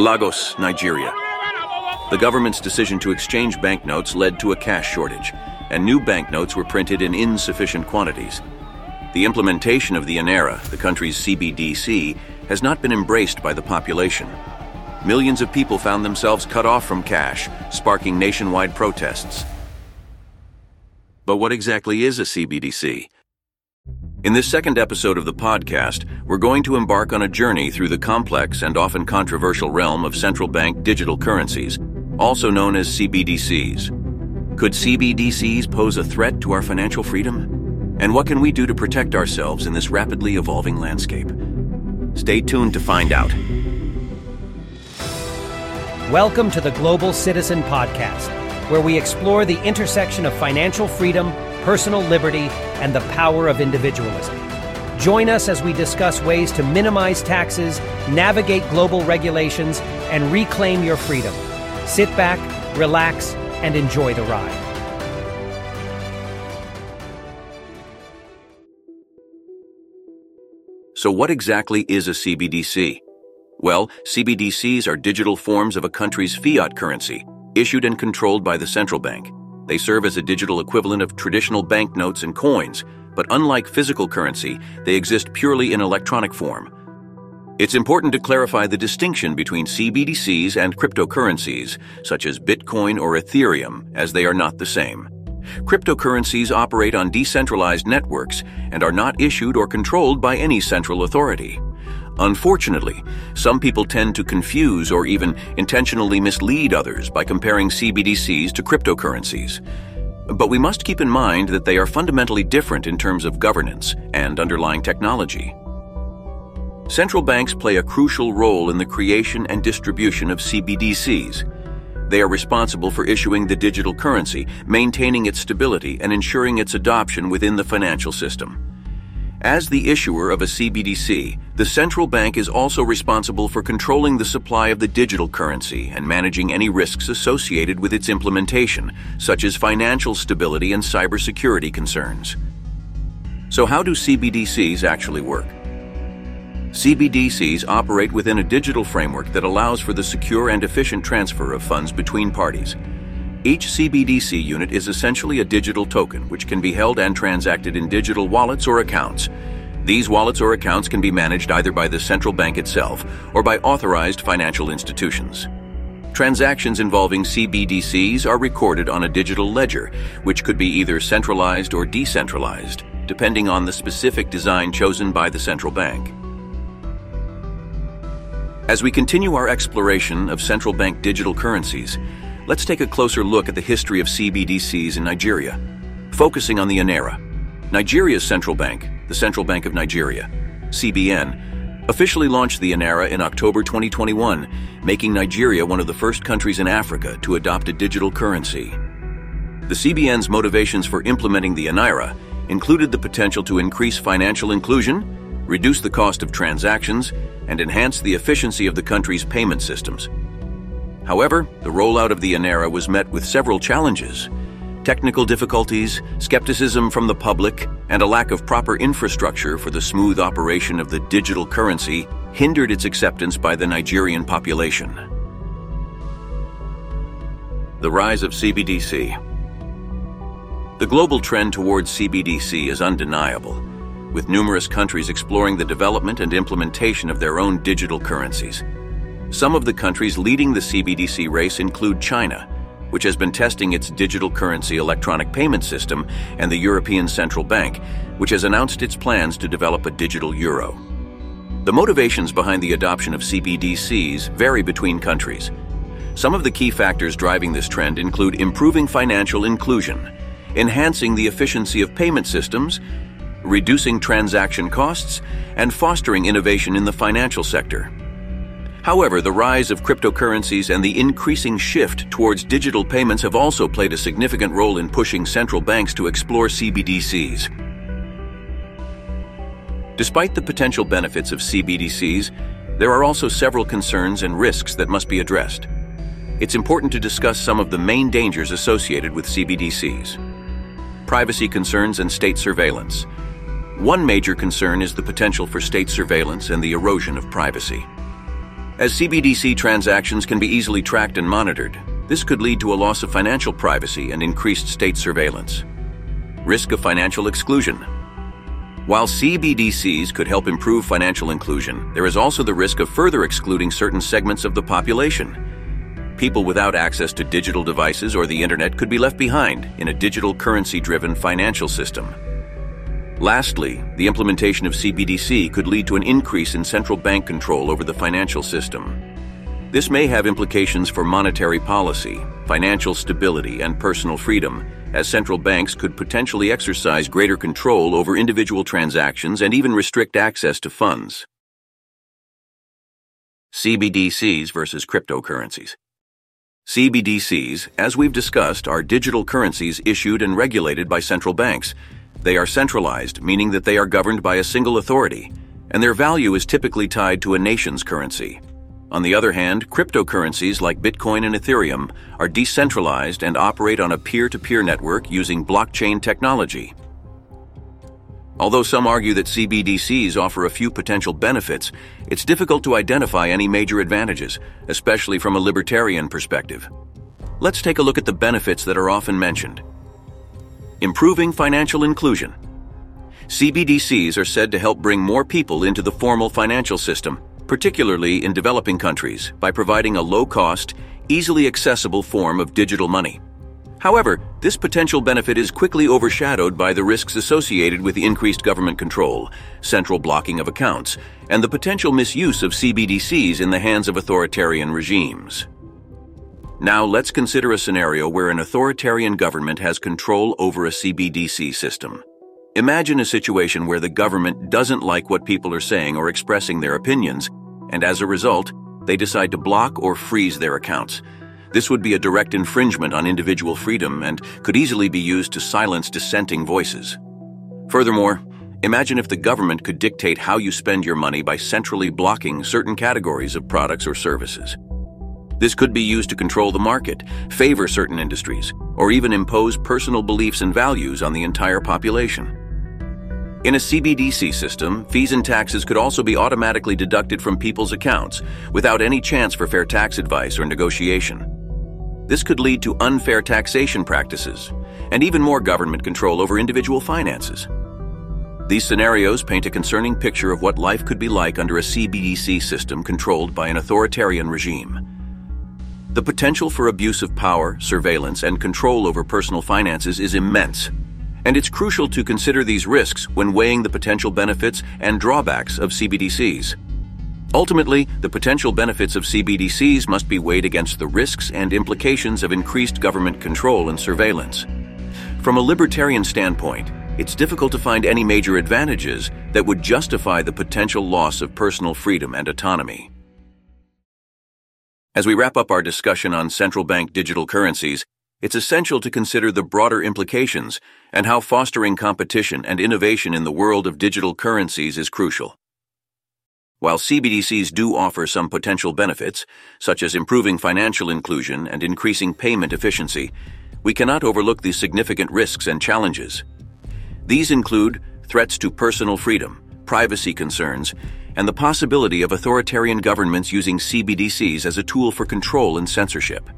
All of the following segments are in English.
Lagos, Nigeria. The government's decision to exchange banknotes led to a cash shortage, and new banknotes were printed in insufficient quantities. The implementation of the eNaira, the country's CBDC, has not been embraced by the population. Millions of people found themselves cut off from cash, sparking nationwide protests. But what exactly is a CBDC? In this second episode of the podcast, we're going to embark on a journey through the complex and often controversial realm of central bank digital currencies, also known as CBDCs. Could CBDCs pose a threat to our financial freedom? And what can we do to protect ourselves in this rapidly evolving landscape? Stay tuned to find out. Welcome to the Global Citizen Podcast, where we explore the intersection of financial freedom, personal liberty, and the power of individualism. Join us as we discuss ways to minimize taxes, navigate global regulations, and reclaim your freedom. Sit back, relax, and enjoy the ride. So, what exactly is a CBDC? Well, CBDCs are digital forms of a country's fiat currency, issued and controlled by the central bank. They serve as a digital equivalent of traditional banknotes and coins, but unlike physical currency, they exist purely in electronic form. It's important to clarify the distinction between CBDCs and cryptocurrencies, such as Bitcoin or Ethereum, as they are not the same. Cryptocurrencies operate on decentralized networks and are not issued or controlled by any central authority. Unfortunately, some people tend to confuse or even intentionally mislead others by comparing CBDCs to cryptocurrencies. But we must keep in mind that they are fundamentally different in terms of governance and underlying technology. Central banks play a crucial role in the creation and distribution of CBDCs. They are responsible for issuing the digital currency, maintaining its stability, and ensuring its adoption within the financial system. As the issuer of a CBDC, the central bank is also responsible for controlling the supply of the digital currency and managing any risks associated with its implementation, such as financial stability and cybersecurity concerns. So, how do CBDCs actually work? CBDCs operate within a digital framework that allows for the secure and efficient transfer of funds between parties. Each CBDC unit is essentially a digital token which can be held and transacted in digital wallets or accounts. These wallets or accounts can be managed either by the central bank itself or by authorized financial institutions. Transactions involving CBDCs are recorded on a digital ledger, which could be either centralized or decentralized, depending on the specific design chosen by the central bank. As we continue our exploration of central bank digital currencies, let's take a closer look at the history of CBDCs in Nigeria, focusing on the eNaira. Nigeria's central bank, the Central Bank of Nigeria, CBN, officially launched the eNaira in October 2021, making Nigeria one of the first countries in Africa to adopt a digital currency. The CBN's motivations for implementing the eNaira included the potential to increase financial inclusion, reduce the cost of transactions, and enhance the efficiency of the country's payment systems. However, the rollout of the eNaira was met with several challenges. Technical difficulties, skepticism from the public, and a lack of proper infrastructure for the smooth operation of the digital currency hindered its acceptance by the Nigerian population. The rise of CBDC. The global trend towards CBDC is undeniable, with numerous countries exploring the development and implementation of their own digital currencies. Some of the countries leading the CBDC race include China, which has been testing its digital currency electronic payment system, and the European Central Bank, which has announced its plans to develop a digital euro. The motivations behind the adoption of CBDCs vary between countries. Some of the key factors driving this trend include improving financial inclusion, enhancing the efficiency of payment systems, reducing transaction costs, and fostering innovation in the financial sector. However, the rise of cryptocurrencies and the increasing shift towards digital payments have also played a significant role in pushing central banks to explore CBDCs. Despite the potential benefits of CBDCs, there are also several concerns and risks that must be addressed. It's important to discuss some of the main dangers associated with CBDCs. Privacy concerns and state surveillance. One major concern is the potential for state surveillance and the erosion of privacy. As CBDC transactions can be easily tracked and monitored, this could lead to a loss of financial privacy and increased state surveillance. Risk of financial exclusion. While CBDCs could help improve financial inclusion, there is also the risk of further excluding certain segments of the population. People without access to digital devices or the internet could be left behind in a digital currency driven financial system. Lastly, the implementation of CBDC could lead to an increase in central bank control over the financial system. This may have implications for monetary policy, financial stability, and personal freedom, as central banks could potentially exercise greater control over individual transactions and even restrict access to funds. CBDCs versus cryptocurrencies. CBDCs, as we've discussed, are digital currencies issued and regulated by central banks they are centralized, meaning that they are governed by a single authority, and their value is typically tied to a nation's currency. On the other hand, cryptocurrencies like Bitcoin and Ethereum are decentralized and operate on a peer to peer network using blockchain technology. Although some argue that CBDCs offer a few potential benefits, it's difficult to identify any major advantages, especially from a libertarian perspective. Let's take a look at the benefits that are often mentioned. Improving financial inclusion. CBDCs are said to help bring more people into the formal financial system, particularly in developing countries, by providing a low cost, easily accessible form of digital money. However, this potential benefit is quickly overshadowed by the risks associated with increased government control, central blocking of accounts, and the potential misuse of CBDCs in the hands of authoritarian regimes. Now let's consider a scenario where an authoritarian government has control over a CBDC system. Imagine a situation where the government doesn't like what people are saying or expressing their opinions, and as a result, they decide to block or freeze their accounts. This would be a direct infringement on individual freedom and could easily be used to silence dissenting voices. Furthermore, imagine if the government could dictate how you spend your money by centrally blocking certain categories of products or services. This could be used to control the market, favor certain industries, or even impose personal beliefs and values on the entire population. In a CBDC system, fees and taxes could also be automatically deducted from people's accounts without any chance for fair tax advice or negotiation. This could lead to unfair taxation practices and even more government control over individual finances. These scenarios paint a concerning picture of what life could be like under a CBDC system controlled by an authoritarian regime. The potential for abuse of power, surveillance, and control over personal finances is immense, and it's crucial to consider these risks when weighing the potential benefits and drawbacks of CBDCs. Ultimately, the potential benefits of CBDCs must be weighed against the risks and implications of increased government control and surveillance. From a libertarian standpoint, it's difficult to find any major advantages that would justify the potential loss of personal freedom and autonomy. As we wrap up our discussion on central bank digital currencies, it's essential to consider the broader implications and how fostering competition and innovation in the world of digital currencies is crucial. While CBDCs do offer some potential benefits, such as improving financial inclusion and increasing payment efficiency, we cannot overlook the significant risks and challenges. These include threats to personal freedom, privacy concerns, and the possibility of authoritarian governments using CBDCs as a tool for control and censorship.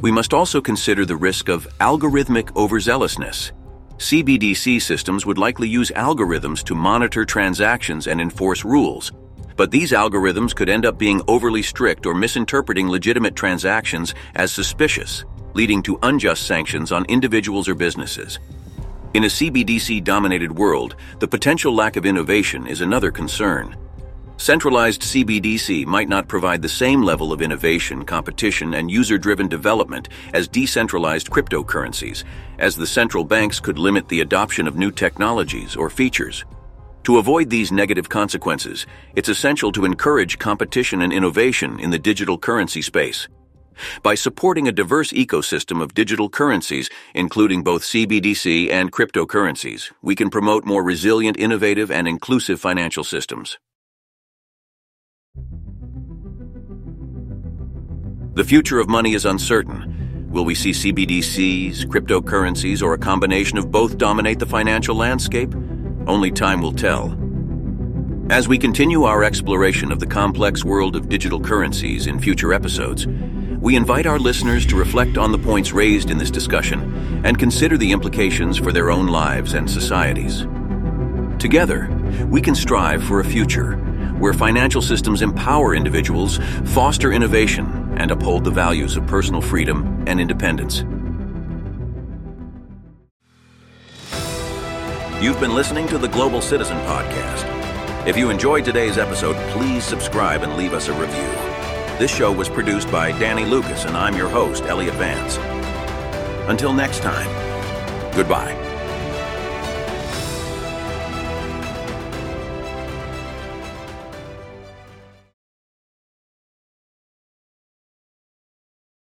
We must also consider the risk of algorithmic overzealousness. CBDC systems would likely use algorithms to monitor transactions and enforce rules, but these algorithms could end up being overly strict or misinterpreting legitimate transactions as suspicious, leading to unjust sanctions on individuals or businesses. In a CBDC dominated world, the potential lack of innovation is another concern. Centralized CBDC might not provide the same level of innovation, competition, and user-driven development as decentralized cryptocurrencies, as the central banks could limit the adoption of new technologies or features. To avoid these negative consequences, it's essential to encourage competition and innovation in the digital currency space. By supporting a diverse ecosystem of digital currencies, including both CBDC and cryptocurrencies, we can promote more resilient, innovative, and inclusive financial systems. The future of money is uncertain. Will we see CBDCs, cryptocurrencies, or a combination of both dominate the financial landscape? Only time will tell. As we continue our exploration of the complex world of digital currencies in future episodes, we invite our listeners to reflect on the points raised in this discussion and consider the implications for their own lives and societies. Together, we can strive for a future where financial systems empower individuals, foster innovation, and uphold the values of personal freedom and independence. You've been listening to the Global Citizen Podcast. If you enjoyed today's episode, please subscribe and leave us a review. This show was produced by Danny Lucas, and I'm your host, Elliot Vance. Until next time, goodbye.